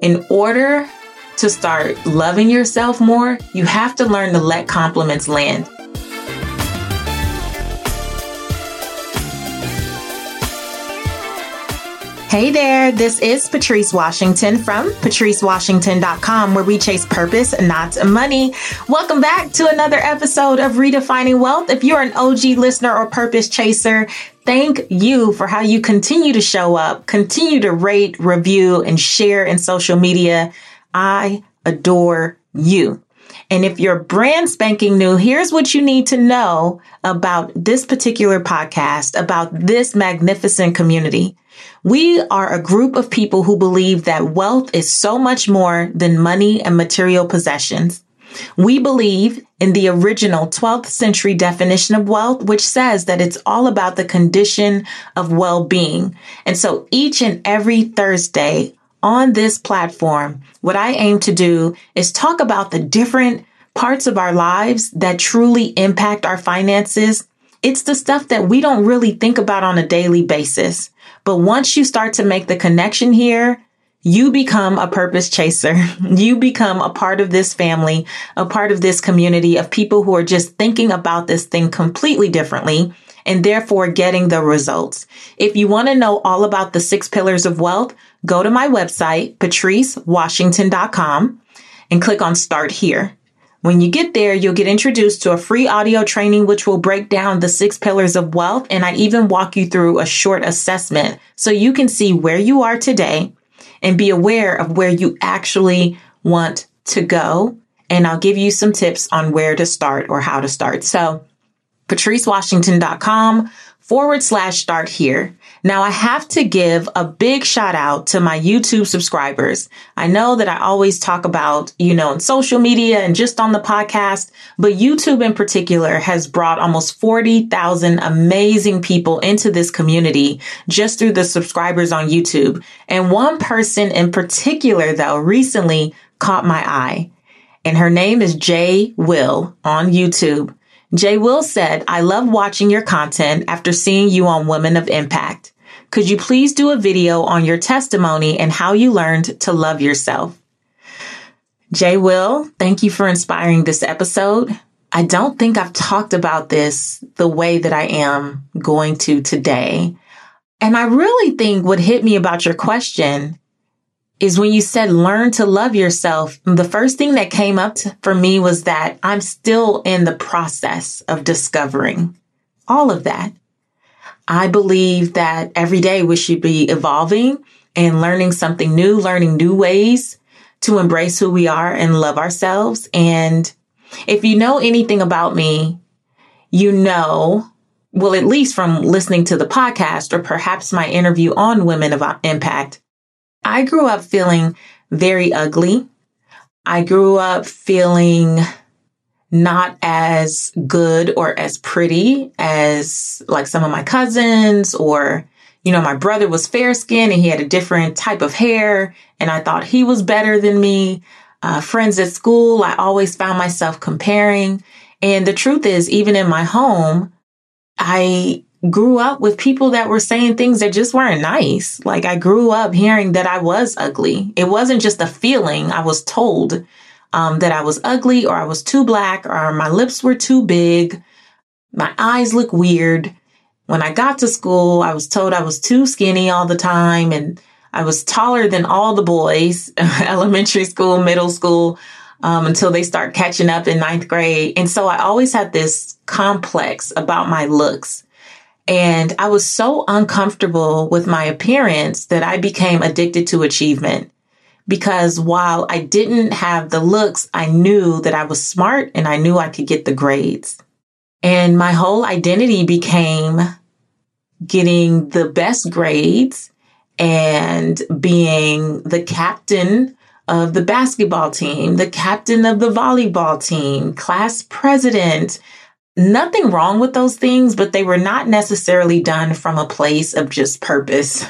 In order to start loving yourself more, you have to learn to let compliments land. Hey there, this is Patrice Washington from patricewashington.com where we chase purpose, not money. Welcome back to another episode of Redefining Wealth. If you're an OG listener or purpose chaser, thank you for how you continue to show up, continue to rate, review, and share in social media. I adore you. And if you're brand spanking new, here's what you need to know about this particular podcast, about this magnificent community. We are a group of people who believe that wealth is so much more than money and material possessions. We believe in the original 12th century definition of wealth, which says that it's all about the condition of well-being. And so each and every Thursday on this platform, what I aim to do is talk about the different parts of our lives that truly impact our finances. It's the stuff that we don't really think about on a daily basis. But once you start to make the connection here, you become a purpose chaser. You become a part of this family, a part of this community of people who are just thinking about this thing completely differently and therefore getting the results. If you want to know all about the six pillars of wealth, go to my website, patricewashington.com and click on start here. When you get there, you'll get introduced to a free audio training, which will break down the six pillars of wealth. And I even walk you through a short assessment so you can see where you are today and be aware of where you actually want to go. And I'll give you some tips on where to start or how to start. So patricewashington.com forward slash start here. Now I have to give a big shout out to my YouTube subscribers. I know that I always talk about, you know, in social media and just on the podcast, but YouTube in particular has brought almost 40,000 amazing people into this community just through the subscribers on YouTube. And one person in particular though recently caught my eye and her name is Jay Will on YouTube. Jay Will said, I love watching your content after seeing you on Women of Impact. Could you please do a video on your testimony and how you learned to love yourself? Jay Will, thank you for inspiring this episode. I don't think I've talked about this the way that I am going to today. And I really think what hit me about your question is when you said learn to love yourself. The first thing that came up for me was that I'm still in the process of discovering all of that. I believe that every day we should be evolving and learning something new, learning new ways to embrace who we are and love ourselves. And if you know anything about me, you know, well, at least from listening to the podcast or perhaps my interview on Women of Impact, I grew up feeling very ugly. I grew up feeling not as good or as pretty as like some of my cousins or you know my brother was fair skinned and he had a different type of hair and I thought he was better than me. Uh, friends at school, I always found myself comparing. And the truth is, even in my home, I grew up with people that were saying things that just weren't nice. Like I grew up hearing that I was ugly. It wasn't just a feeling. I was told um, that I was ugly or I was too black or my lips were too big. My eyes look weird. When I got to school, I was told I was too skinny all the time and I was taller than all the boys, elementary school, middle school, um, until they start catching up in ninth grade. And so I always had this complex about my looks. And I was so uncomfortable with my appearance that I became addicted to achievement. Because while I didn't have the looks, I knew that I was smart and I knew I could get the grades. And my whole identity became getting the best grades and being the captain of the basketball team, the captain of the volleyball team, class president, nothing wrong with those things, but they were not necessarily done from a place of just purpose.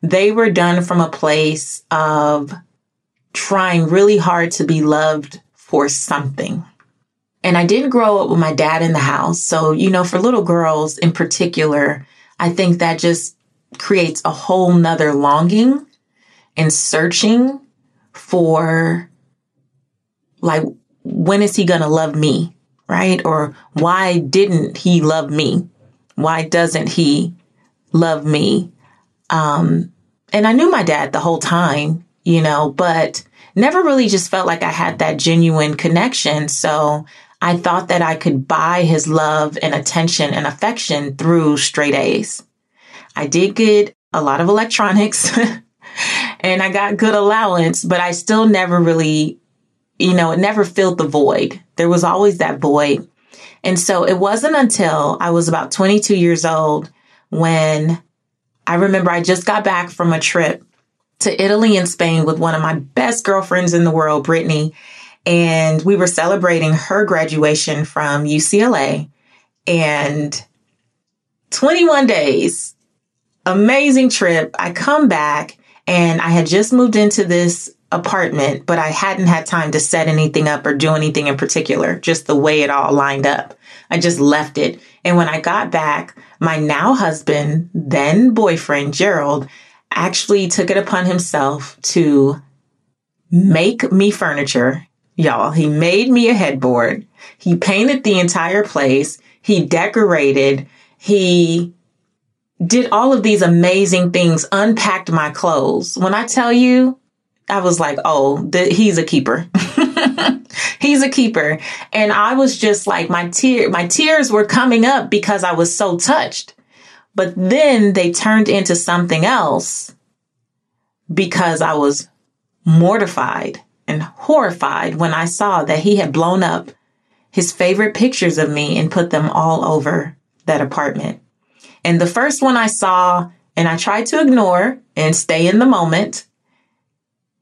They were done from a place of trying really hard to be loved for something. And I didn't grow up with my dad in the house. So, you know, for little girls in particular, I think that just creates a whole nother longing and searching for like, when is he going to love me? Right? Or why didn't he love me? Why doesn't he love me? Um, and I knew my dad the whole time, you know, but never really just felt like I had that genuine connection. So I thought that I could buy his love and attention and affection through straight A's. I did get a lot of electronics and I got good allowance, but I still never really, you know, it never filled the void. There was always that void. And so it wasn't until I was about 22 years old when I remember I just got back from a trip to Italy and Spain with one of my best girlfriends in the world, Brittany. And we were celebrating her graduation from UCLA. And 21 days, amazing trip. I come back and I had just moved into this apartment, but I hadn't had time to set anything up or do anything in particular, just the way it all lined up. I just left it. And when I got back, my now husband, then boyfriend, Gerald, actually took it upon himself to make me furniture. Y'all, he made me a headboard. He painted the entire place. He decorated. He did all of these amazing things, unpacked my clothes. When I tell you, I was like, oh, th- he's a keeper. he's a keeper. And I was just like, my tear, my tears were coming up because I was so touched. But then they turned into something else because I was mortified and horrified when I saw that he had blown up his favorite pictures of me and put them all over that apartment. And the first one I saw and I tried to ignore and stay in the moment.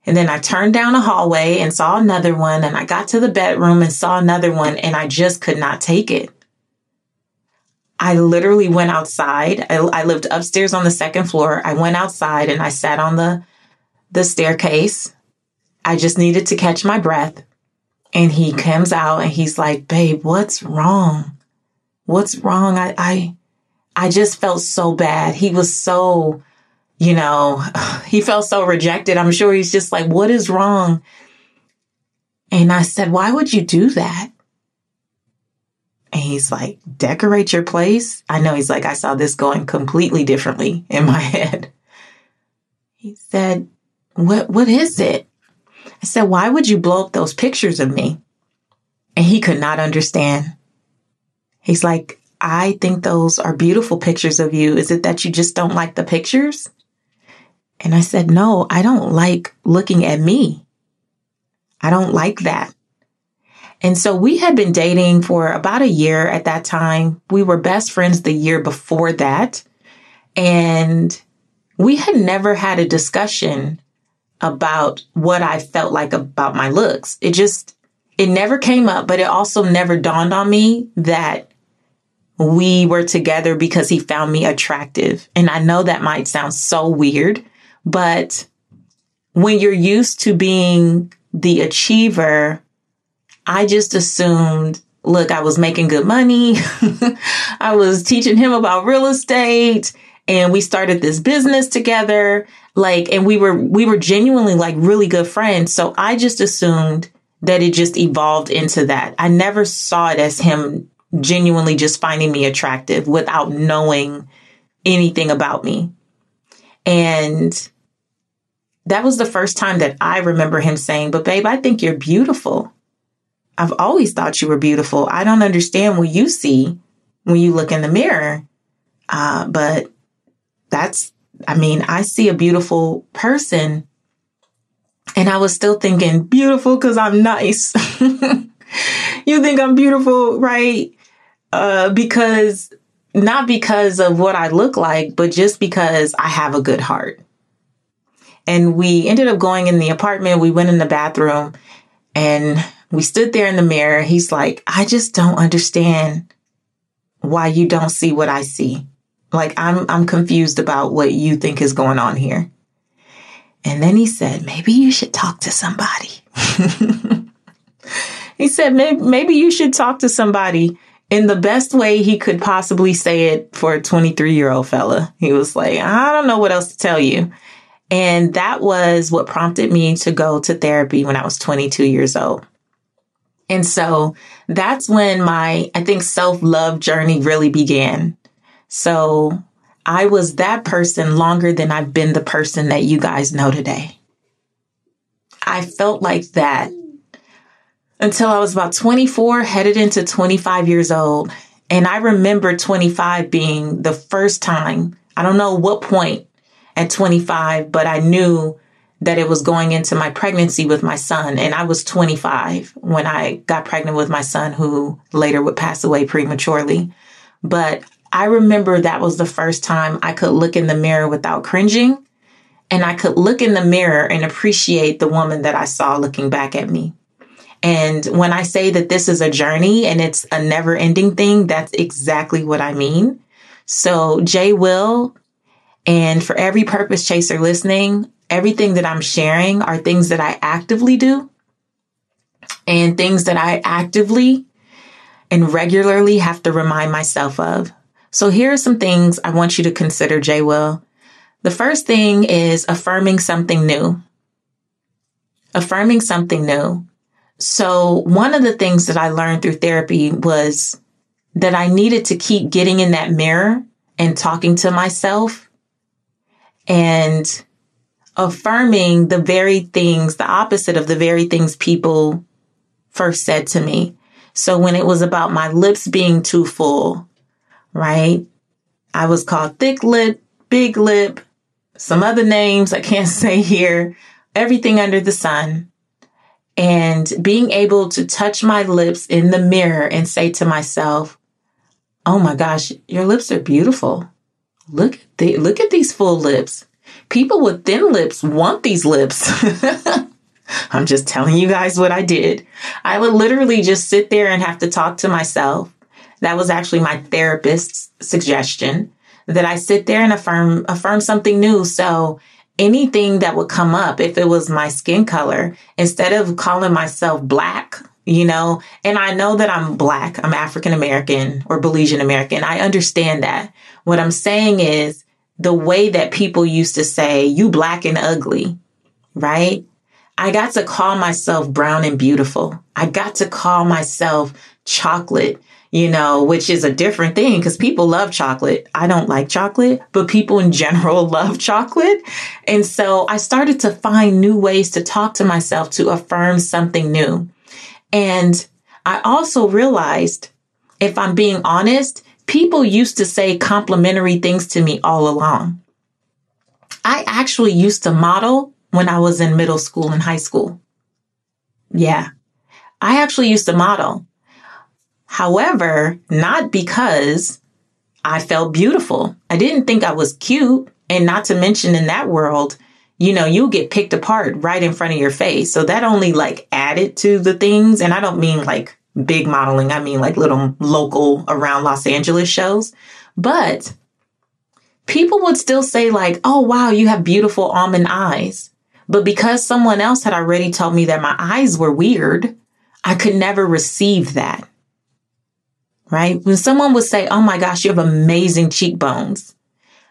And then I turned down a hallway and saw another one and I got to the bedroom and saw another one and I just could not take it. I literally went outside. I, I lived upstairs on the second floor. I went outside and I sat on the, the staircase. I just needed to catch my breath. And he comes out and he's like, babe, what's wrong? What's wrong? I, I, I just felt so bad. He was so, you know, he felt so rejected. I'm sure he's just like, what is wrong? And I said, why would you do that? And he's like, decorate your place. I know he's like, I saw this going completely differently in my head. He said, what, what is it? I said, why would you blow up those pictures of me? And he could not understand. He's like, I think those are beautiful pictures of you. Is it that you just don't like the pictures? And I said, no, I don't like looking at me. I don't like that. And so we had been dating for about a year at that time. We were best friends the year before that. And we had never had a discussion about what I felt like about my looks. It just, it never came up, but it also never dawned on me that we were together because he found me attractive. And I know that might sound so weird, but when you're used to being the achiever, I just assumed, look, I was making good money. I was teaching him about real estate and we started this business together. Like, and we were, we were genuinely like really good friends. So I just assumed that it just evolved into that. I never saw it as him genuinely just finding me attractive without knowing anything about me. And that was the first time that I remember him saying, But babe, I think you're beautiful. I've always thought you were beautiful. I don't understand what you see when you look in the mirror. Uh, but that's, I mean, I see a beautiful person. And I was still thinking, beautiful because I'm nice. you think I'm beautiful, right? Uh, because not because of what I look like, but just because I have a good heart. And we ended up going in the apartment. We went in the bathroom and we stood there in the mirror. He's like, I just don't understand why you don't see what I see. Like I'm I'm confused about what you think is going on here. And then he said, maybe you should talk to somebody. he said, maybe, maybe you should talk to somebody in the best way he could possibly say it for a 23 year old fella. He was like, I don't know what else to tell you. And that was what prompted me to go to therapy when I was 22 years old. And so that's when my, I think, self love journey really began. So I was that person longer than I've been the person that you guys know today. I felt like that until I was about 24, headed into 25 years old. And I remember 25 being the first time, I don't know what point at 25, but I knew that it was going into my pregnancy with my son. And I was 25 when I got pregnant with my son, who later would pass away prematurely. But I remember that was the first time I could look in the mirror without cringing. And I could look in the mirror and appreciate the woman that I saw looking back at me. And when I say that this is a journey and it's a never ending thing, that's exactly what I mean. So, Jay Will, and for every purpose chaser listening, everything that I'm sharing are things that I actively do and things that I actively and regularly have to remind myself of. So here are some things I want you to consider, Jay Will. The first thing is affirming something new. Affirming something new. So one of the things that I learned through therapy was that I needed to keep getting in that mirror and talking to myself and affirming the very things, the opposite of the very things people first said to me. So when it was about my lips being too full, right? I was called thick lip, big lip, some other names I can't say here, everything under the sun. And being able to touch my lips in the mirror and say to myself, Oh my gosh, your lips are beautiful. Look at the, look at these full lips. People with thin lips want these lips. I'm just telling you guys what I did. I would literally just sit there and have to talk to myself. That was actually my therapist's suggestion that I sit there and affirm affirm something new. So anything that would come up, if it was my skin color, instead of calling myself black, you know, and I know that I'm black, I'm African American or Belizean American. I understand that. What I'm saying is the way that people used to say, you black and ugly, right? I got to call myself brown and beautiful. I got to call myself chocolate, you know, which is a different thing because people love chocolate. I don't like chocolate, but people in general love chocolate. And so I started to find new ways to talk to myself to affirm something new. And I also realized, if I'm being honest, people used to say complimentary things to me all along. I actually used to model when I was in middle school and high school. Yeah, I actually used to model. However, not because I felt beautiful. I didn't think I was cute. And not to mention in that world, you know, you get picked apart right in front of your face. So that only like added to the things. And I don't mean like big modeling. I mean like little local around Los Angeles shows. But people would still say like, oh wow, you have beautiful almond eyes. But because someone else had already told me that my eyes were weird, I could never receive that. Right? When someone would say, oh my gosh, you have amazing cheekbones.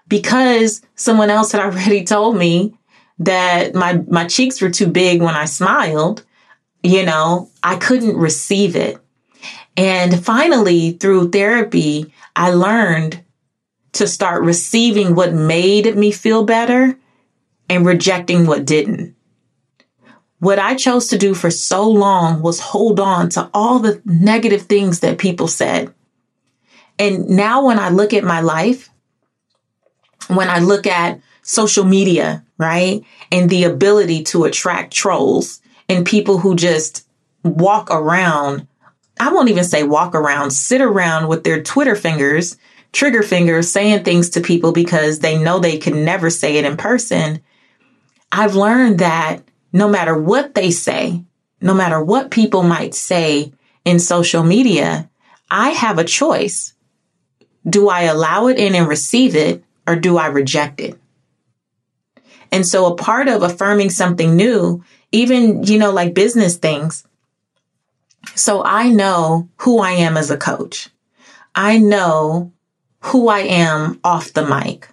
Because someone else had already told me that my, my cheeks were too big when I smiled, you know, I couldn't receive it. And finally, through therapy, I learned to start receiving what made me feel better and rejecting what didn't. What I chose to do for so long was hold on to all the negative things that people said. And now when I look at my life, when I look at social media, right? And the ability to attract trolls and people who just walk around. I won't even say walk around, sit around with their Twitter fingers, trigger fingers, saying things to people because they know they can never say it in person. I've learned that no matter what they say, no matter what people might say in social media, I have a choice. Do I allow it in and receive it or do I reject it? And so a part of affirming something new, even, you know, like business things. So I know who I am as a coach. I know who I am off the mic.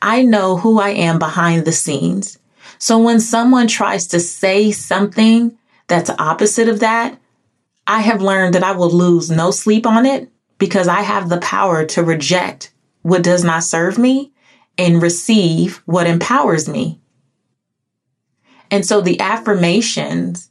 I know who I am behind the scenes. So when someone tries to say something that's opposite of that, I have learned that I will lose no sleep on it because I have the power to reject what does not serve me and receive what empowers me. And so the affirmations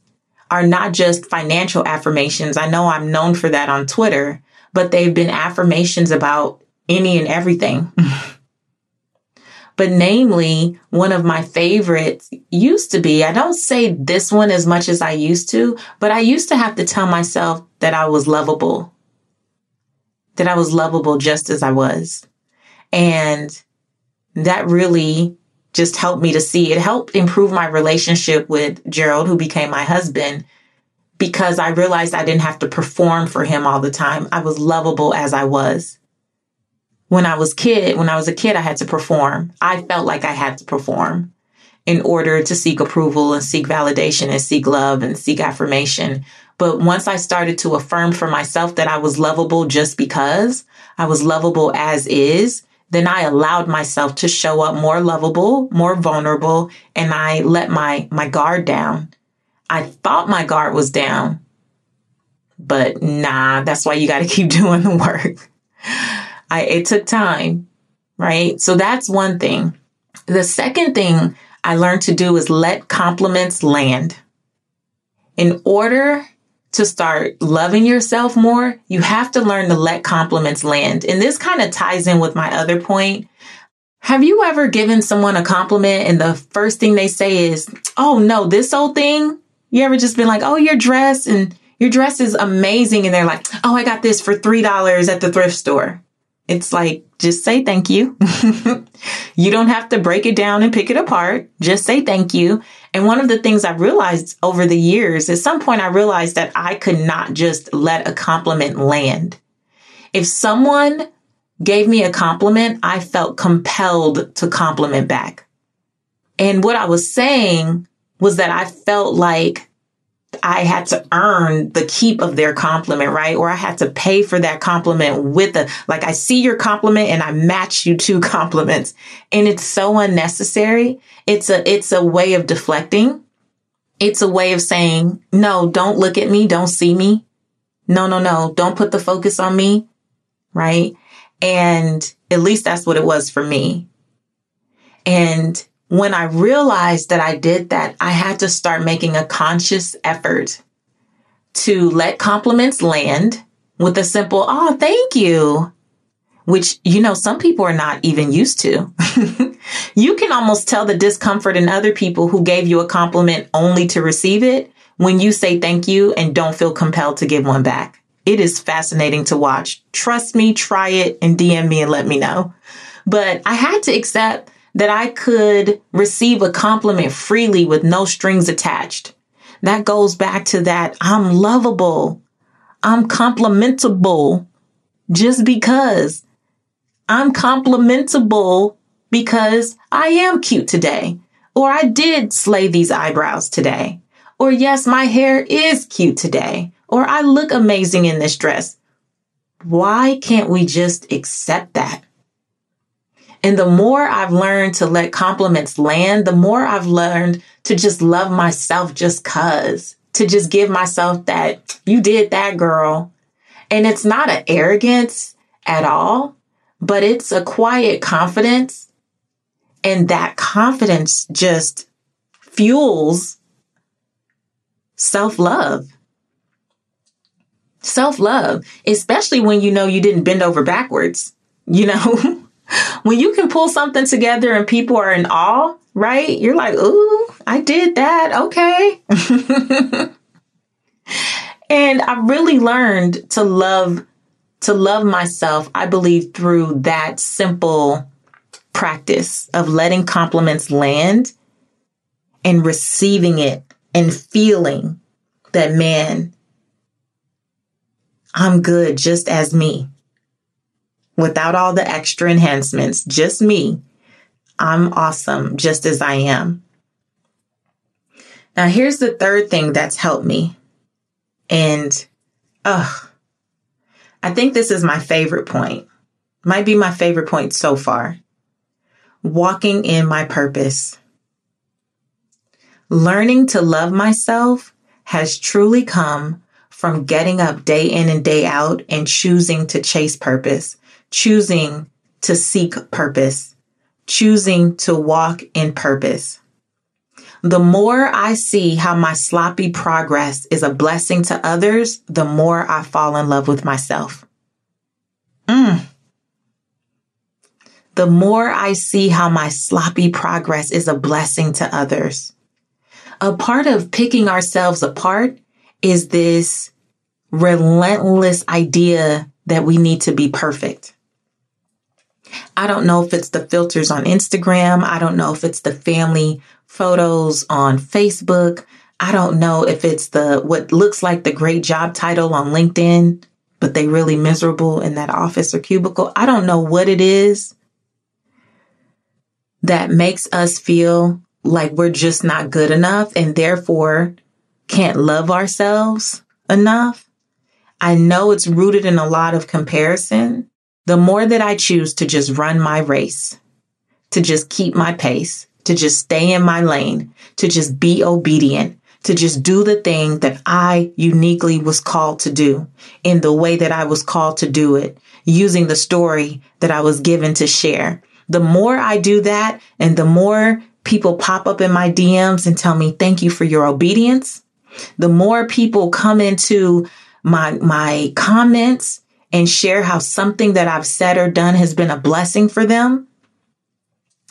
are not just financial affirmations. I know I'm known for that on Twitter, but they've been affirmations about any and everything. but namely, one of my favorites used to be, I don't say this one as much as I used to, but I used to have to tell myself that I was lovable, that I was lovable just as I was. And that really just helped me to see. It helped improve my relationship with Gerald, who became my husband, because I realized I didn't have to perform for him all the time. I was lovable as I was. When I was kid, when I was a kid, I had to perform. I felt like I had to perform in order to seek approval and seek validation and seek love and seek affirmation. But once I started to affirm for myself that I was lovable just because I was lovable as is, then I allowed myself to show up more lovable, more vulnerable, and I let my, my guard down. I thought my guard was down, but nah, that's why you got to keep doing the work. I, it took time, right? So that's one thing. The second thing I learned to do is let compliments land. In order to start loving yourself more, you have to learn to let compliments land. And this kind of ties in with my other point. Have you ever given someone a compliment and the first thing they say is, Oh no, this old thing? You ever just been like, Oh, your dress and your dress is amazing. And they're like, Oh, I got this for $3 at the thrift store. It's like, just say thank you. you don't have to break it down and pick it apart. Just say thank you. And one of the things I've realized over the years, at some point I realized that I could not just let a compliment land. If someone gave me a compliment, I felt compelled to compliment back. And what I was saying was that I felt like I had to earn the keep of their compliment, right? Or I had to pay for that compliment with a, like I see your compliment and I match you two compliments. And it's so unnecessary. It's a, it's a way of deflecting. It's a way of saying, no, don't look at me. Don't see me. No, no, no. Don't put the focus on me. Right. And at least that's what it was for me. And when I realized that I did that, I had to start making a conscious effort to let compliments land with a simple, oh, thank you, which, you know, some people are not even used to. you can almost tell the discomfort in other people who gave you a compliment only to receive it when you say thank you and don't feel compelled to give one back. It is fascinating to watch. Trust me, try it and DM me and let me know. But I had to accept that I could receive a compliment freely with no strings attached. That goes back to that I'm lovable. I'm complimentable just because. I'm complimentable because I am cute today. Or I did slay these eyebrows today. Or yes, my hair is cute today. Or I look amazing in this dress. Why can't we just accept that? And the more I've learned to let compliments land, the more I've learned to just love myself just cuz, to just give myself that, you did that, girl. And it's not an arrogance at all, but it's a quiet confidence. And that confidence just fuels self love. Self love, especially when you know you didn't bend over backwards, you know? when you can pull something together and people are in awe, right? You're like, ooh, I did that. Okay. and I really learned to love, to love myself, I believe through that simple practice of letting compliments land and receiving it and feeling that man, I'm good just as me without all the extra enhancements, just me. I'm awesome just as I am. Now, here's the third thing that's helped me. And, ugh, I think this is my favorite point. Might be my favorite point so far. Walking in my purpose. Learning to love myself has truly come from getting up day in and day out and choosing to chase purpose, choosing to seek purpose, choosing to walk in purpose. The more I see how my sloppy progress is a blessing to others, the more I fall in love with myself. Mm. The more I see how my sloppy progress is a blessing to others. A part of picking ourselves apart is this relentless idea that we need to be perfect. I don't know if it's the filters on Instagram. I don't know if it's the family photos on Facebook. I don't know if it's the what looks like the great job title on LinkedIn, but they really miserable in that office or cubicle. I don't know what it is that makes us feel like we're just not good enough and therefore can't love ourselves enough. I know it's rooted in a lot of comparison. The more that I choose to just run my race, to just keep my pace, to just stay in my lane, to just be obedient, to just do the thing that I uniquely was called to do in the way that I was called to do it, using the story that I was given to share. The more I do that and the more people pop up in my DMs and tell me, thank you for your obedience, the more people come into my, my comments and share how something that I've said or done has been a blessing for them,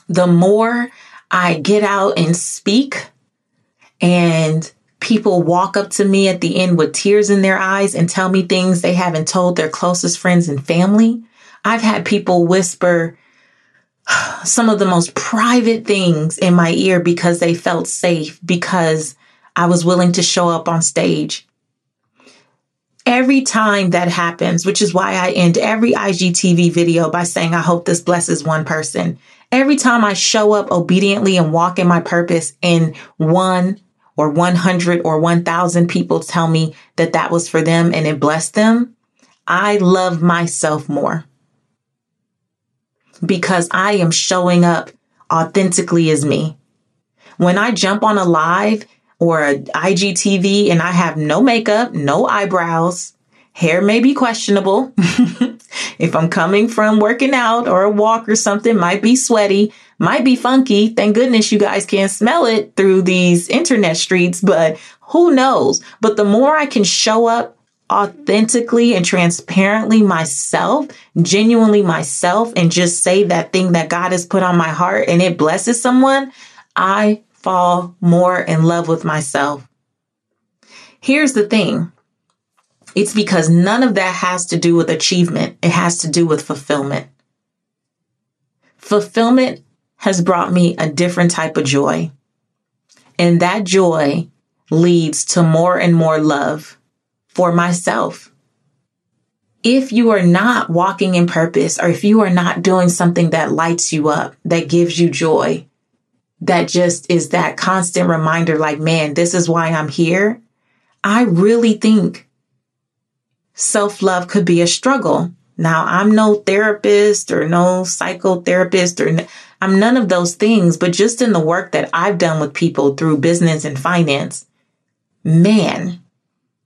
the more I get out and speak and people walk up to me at the end with tears in their eyes and tell me things they haven't told their closest friends and family. I've had people whisper some of the most private things in my ear because they felt safe because I was willing to show up on stage. Every time that happens, which is why I end every IGTV video by saying, I hope this blesses one person. Every time I show up obediently and walk in my purpose and one or 100 or 1000 people tell me that that was for them and it blessed them, I love myself more because I am showing up authentically as me. When I jump on a live or a IGTV and I have no makeup, no eyebrows, hair may be questionable. if I'm coming from working out or a walk or something, might be sweaty, might be funky. Thank goodness you guys can't smell it through these internet streets, but who knows? But the more I can show up authentically and transparently myself, genuinely myself, and just say that thing that God has put on my heart and it blesses someone, I fall more in love with myself. Here's the thing. It's because none of that has to do with achievement. It has to do with fulfillment. Fulfillment has brought me a different type of joy. And that joy leads to more and more love for myself. If you are not walking in purpose or if you are not doing something that lights you up, that gives you joy, that just is that constant reminder like, man, this is why I'm here. I really think self love could be a struggle. Now, I'm no therapist or no psychotherapist or I'm none of those things, but just in the work that I've done with people through business and finance, man,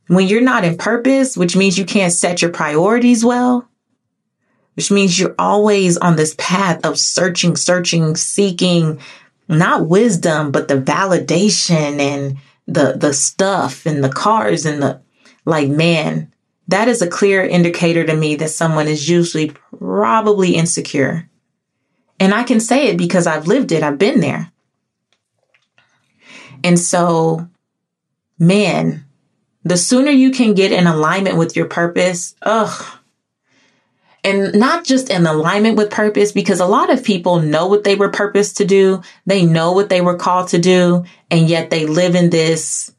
when you're not in purpose, which means you can't set your priorities well, which means you're always on this path of searching, searching, seeking, not wisdom, but the validation and the, the stuff and the cars and the, like, man, that is a clear indicator to me that someone is usually probably insecure. And I can say it because I've lived it. I've been there. And so, man, the sooner you can get in alignment with your purpose, ugh, and not just in alignment with purpose because a lot of people know what they were purposed to do. They know what they were called to do. And yet they live in this.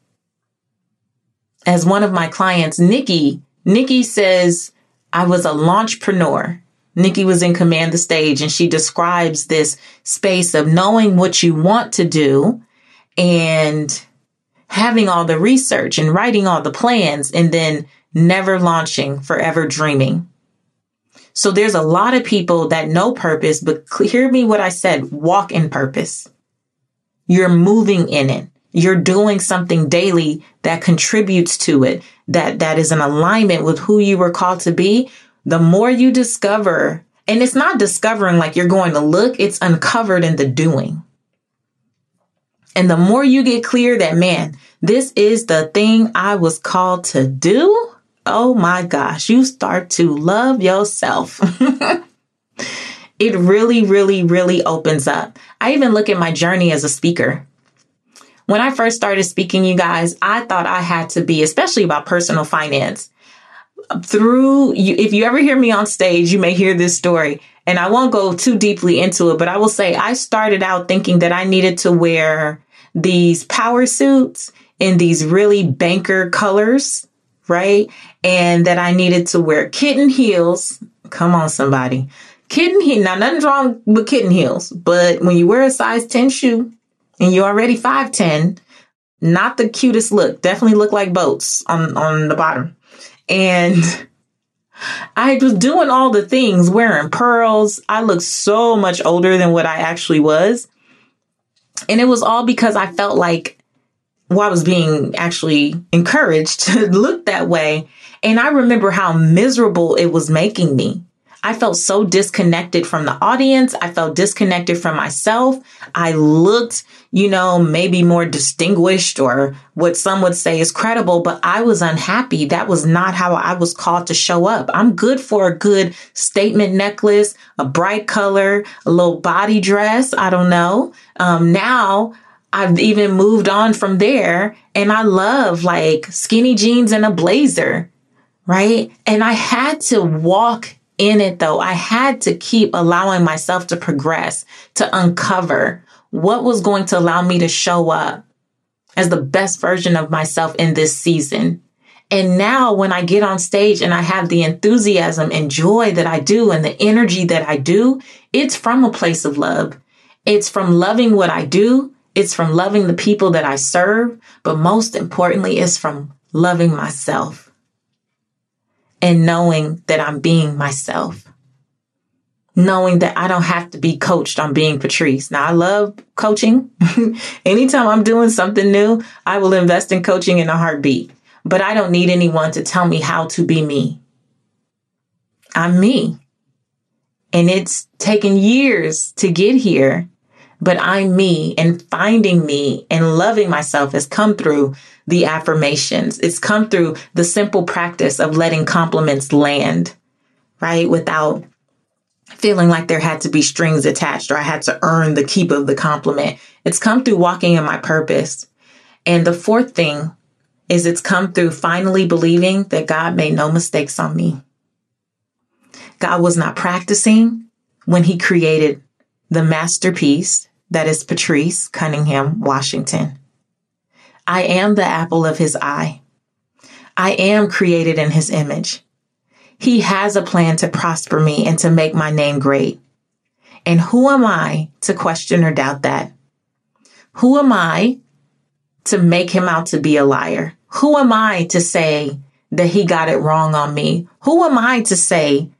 As one of my clients, Nikki, Nikki says, I was a launchpreneur. Nikki was in command the stage and she describes this space of knowing what you want to do and having all the research and writing all the plans and then never launching, forever dreaming. So there's a lot of people that know purpose, but hear me what I said, walk in purpose. You're moving in it. you're doing something daily that contributes to it, that, that is in alignment with who you were called to be, the more you discover, and it's not discovering like you're going to look, it's uncovered in the doing. And the more you get clear that, man, this is the thing I was called to do. Oh my gosh, you start to love yourself. it really, really, really opens up. I even look at my journey as a speaker. When I first started speaking, you guys, I thought I had to be, especially about personal finance. Through, you, if you ever hear me on stage, you may hear this story. And I won't go too deeply into it, but I will say I started out thinking that I needed to wear these power suits in these really banker colors, right? And that I needed to wear kitten heels. Come on, somebody. Kitten heel. Now, nothing's wrong with kitten heels, but when you wear a size 10 shoe, and you're already 5'10, not the cutest look. Definitely look like boats on, on the bottom. And I was doing all the things, wearing pearls. I looked so much older than what I actually was. And it was all because I felt like well, I was being actually encouraged to look that way. And I remember how miserable it was making me. I felt so disconnected from the audience. I felt disconnected from myself. I looked, you know, maybe more distinguished or what some would say is credible, but I was unhappy. That was not how I was called to show up. I'm good for a good statement necklace, a bright color, a little body dress. I don't know. Um, now I've even moved on from there and I love like skinny jeans and a blazer. Right. And I had to walk in it though, I had to keep allowing myself to progress, to uncover what was going to allow me to show up as the best version of myself in this season. And now when I get on stage and I have the enthusiasm and joy that I do and the energy that I do, it's from a place of love. It's from loving what I do. It's from loving the people that I serve. But most importantly, it's from loving myself and knowing that I'm being myself. Knowing that I don't have to be coached on being Patrice. Now I love coaching. Anytime I'm doing something new, I will invest in coaching in a heartbeat. But I don't need anyone to tell me how to be me. I'm me. And it's taken years to get here, but I'm me and finding me and loving myself has come through the affirmations. It's come through the simple practice of letting compliments land, right? Without feeling like there had to be strings attached or I had to earn the keep of the compliment. It's come through walking in my purpose. And the fourth thing is it's come through finally believing that God made no mistakes on me. God was not practicing when he created the masterpiece that is Patrice Cunningham Washington. I am the apple of his eye. I am created in his image. He has a plan to prosper me and to make my name great. And who am I to question or doubt that? Who am I to make him out to be a liar? Who am I to say that he got it wrong on me? Who am I to say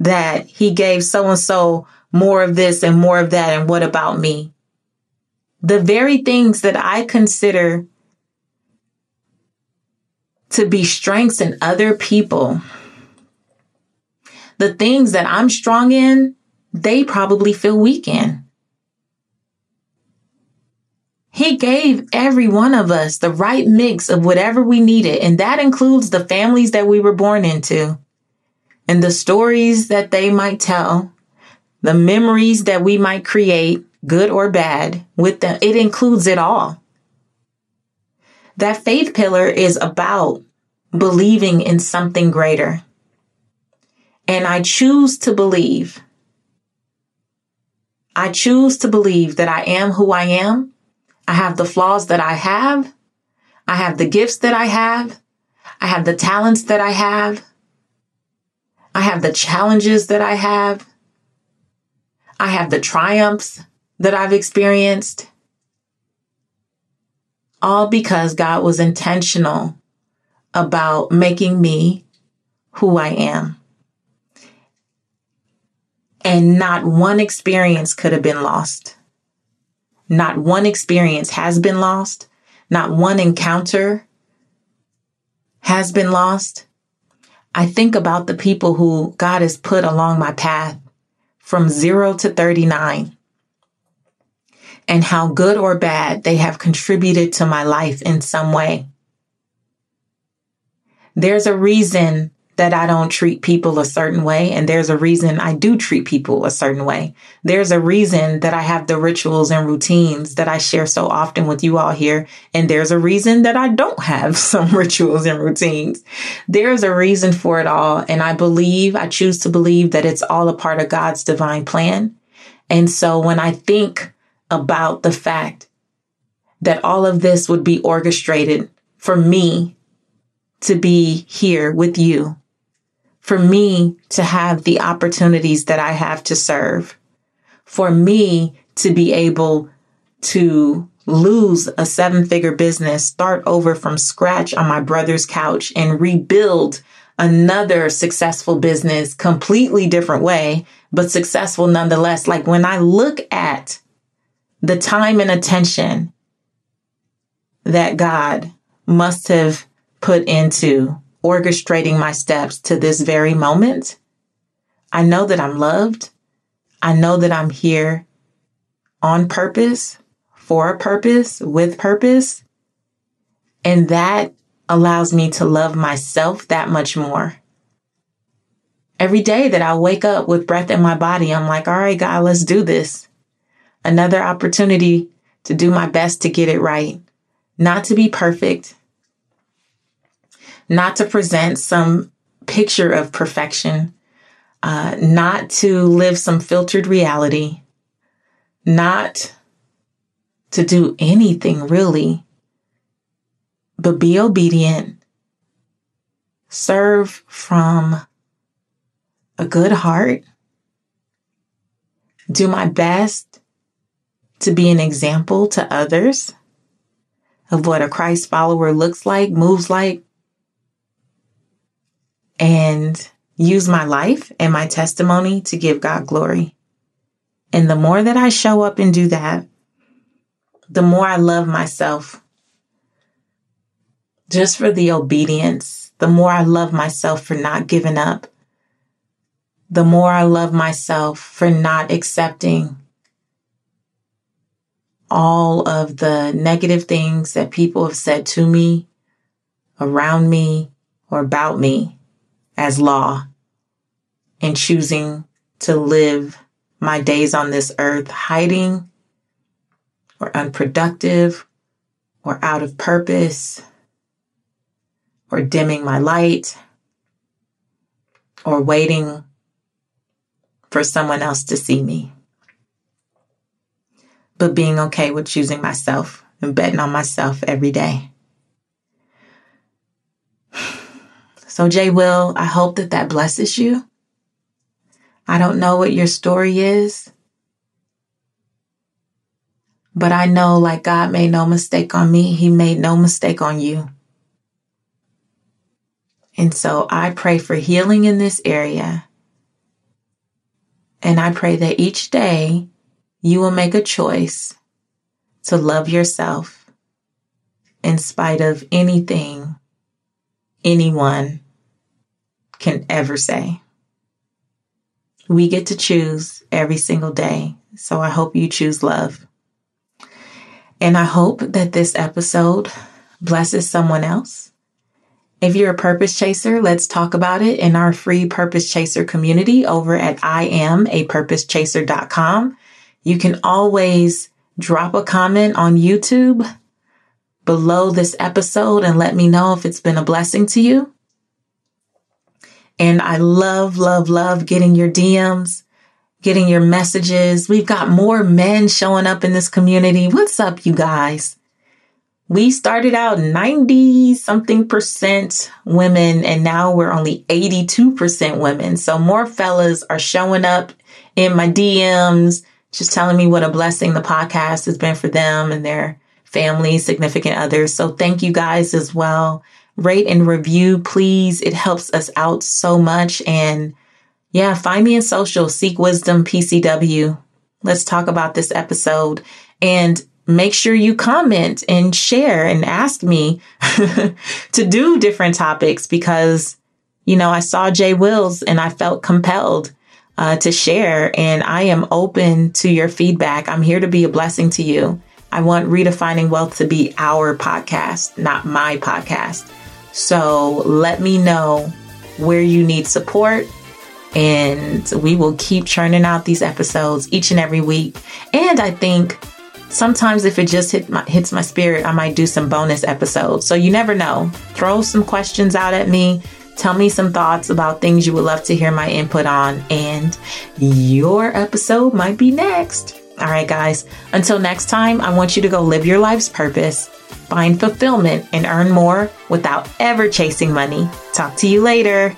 that he gave so and so more of this and more of that? And what about me? The very things that I consider to be strengths in other people. The things that I'm strong in, they probably feel weak in. He gave every one of us the right mix of whatever we needed, and that includes the families that we were born into, and the stories that they might tell, the memories that we might create, good or bad, with them. It includes it all. That faith pillar is about believing in something greater. And I choose to believe. I choose to believe that I am who I am. I have the flaws that I have. I have the gifts that I have. I have the talents that I have. I have the challenges that I have. I have the triumphs that I've experienced all because God was intentional about making me who I am. And not one experience could have been lost. Not one experience has been lost. not one encounter has been lost. I think about the people who God has put along my path from zero to 39 and how good or bad they have contributed to my life in some way. There's a reason that I don't treat people a certain way. And there's a reason I do treat people a certain way. There's a reason that I have the rituals and routines that I share so often with you all here. And there's a reason that I don't have some rituals and routines. There's a reason for it all. And I believe, I choose to believe that it's all a part of God's divine plan. And so when I think about the fact that all of this would be orchestrated for me to be here with you for me to have the opportunities that I have to serve, for me to be able to lose a seven figure business, start over from scratch on my brother's couch and rebuild another successful business, completely different way, but successful nonetheless. Like when I look at the time and attention that God must have put into orchestrating my steps to this very moment. I know that I'm loved. I know that I'm here on purpose, for a purpose, with purpose. And that allows me to love myself that much more. Every day that I wake up with breath in my body, I'm like, all right, God, let's do this. Another opportunity to do my best to get it right. Not to be perfect, not to present some picture of perfection, uh, not to live some filtered reality, not to do anything really, but be obedient, serve from a good heart, do my best to be an example to others of what a Christ follower looks like, moves like, and use my life and my testimony to give God glory. And the more that I show up and do that, the more I love myself. Just for the obedience, the more I love myself for not giving up, the more I love myself for not accepting all of the negative things that people have said to me, around me, or about me as law and choosing to live my days on this earth hiding or unproductive or out of purpose or dimming my light or waiting for someone else to see me. But being okay with choosing myself and betting on myself every day. So, Jay Will, I hope that that blesses you. I don't know what your story is, but I know like God made no mistake on me, He made no mistake on you. And so I pray for healing in this area. And I pray that each day you will make a choice to love yourself in spite of anything, anyone, can ever say. We get to choose every single day. So I hope you choose love. And I hope that this episode blesses someone else. If you're a purpose chaser, let's talk about it in our free purpose chaser community over at iamapurposechaser.com. You can always drop a comment on YouTube below this episode and let me know if it's been a blessing to you. And I love, love, love getting your DMs, getting your messages. We've got more men showing up in this community. What's up, you guys? We started out 90 something percent women, and now we're only 82% women. So more fellas are showing up in my DMs, just telling me what a blessing the podcast has been for them and their family, significant others. So thank you guys as well rate and review, please. It helps us out so much. And yeah, find me in social, Seek Wisdom PCW. Let's talk about this episode. And make sure you comment and share and ask me to do different topics because, you know, I saw Jay Wills and I felt compelled uh, to share and I am open to your feedback. I'm here to be a blessing to you. I want Redefining Wealth to be our podcast, not my podcast. So let me know where you need support and we will keep churning out these episodes each and every week. And I think sometimes if it just hit my, hits my spirit, I might do some bonus episodes. So you never know. Throw some questions out at me. Tell me some thoughts about things you would love to hear my input on, and your episode might be next. All right, guys, until next time, I want you to go live your life's purpose, find fulfillment, and earn more without ever chasing money. Talk to you later.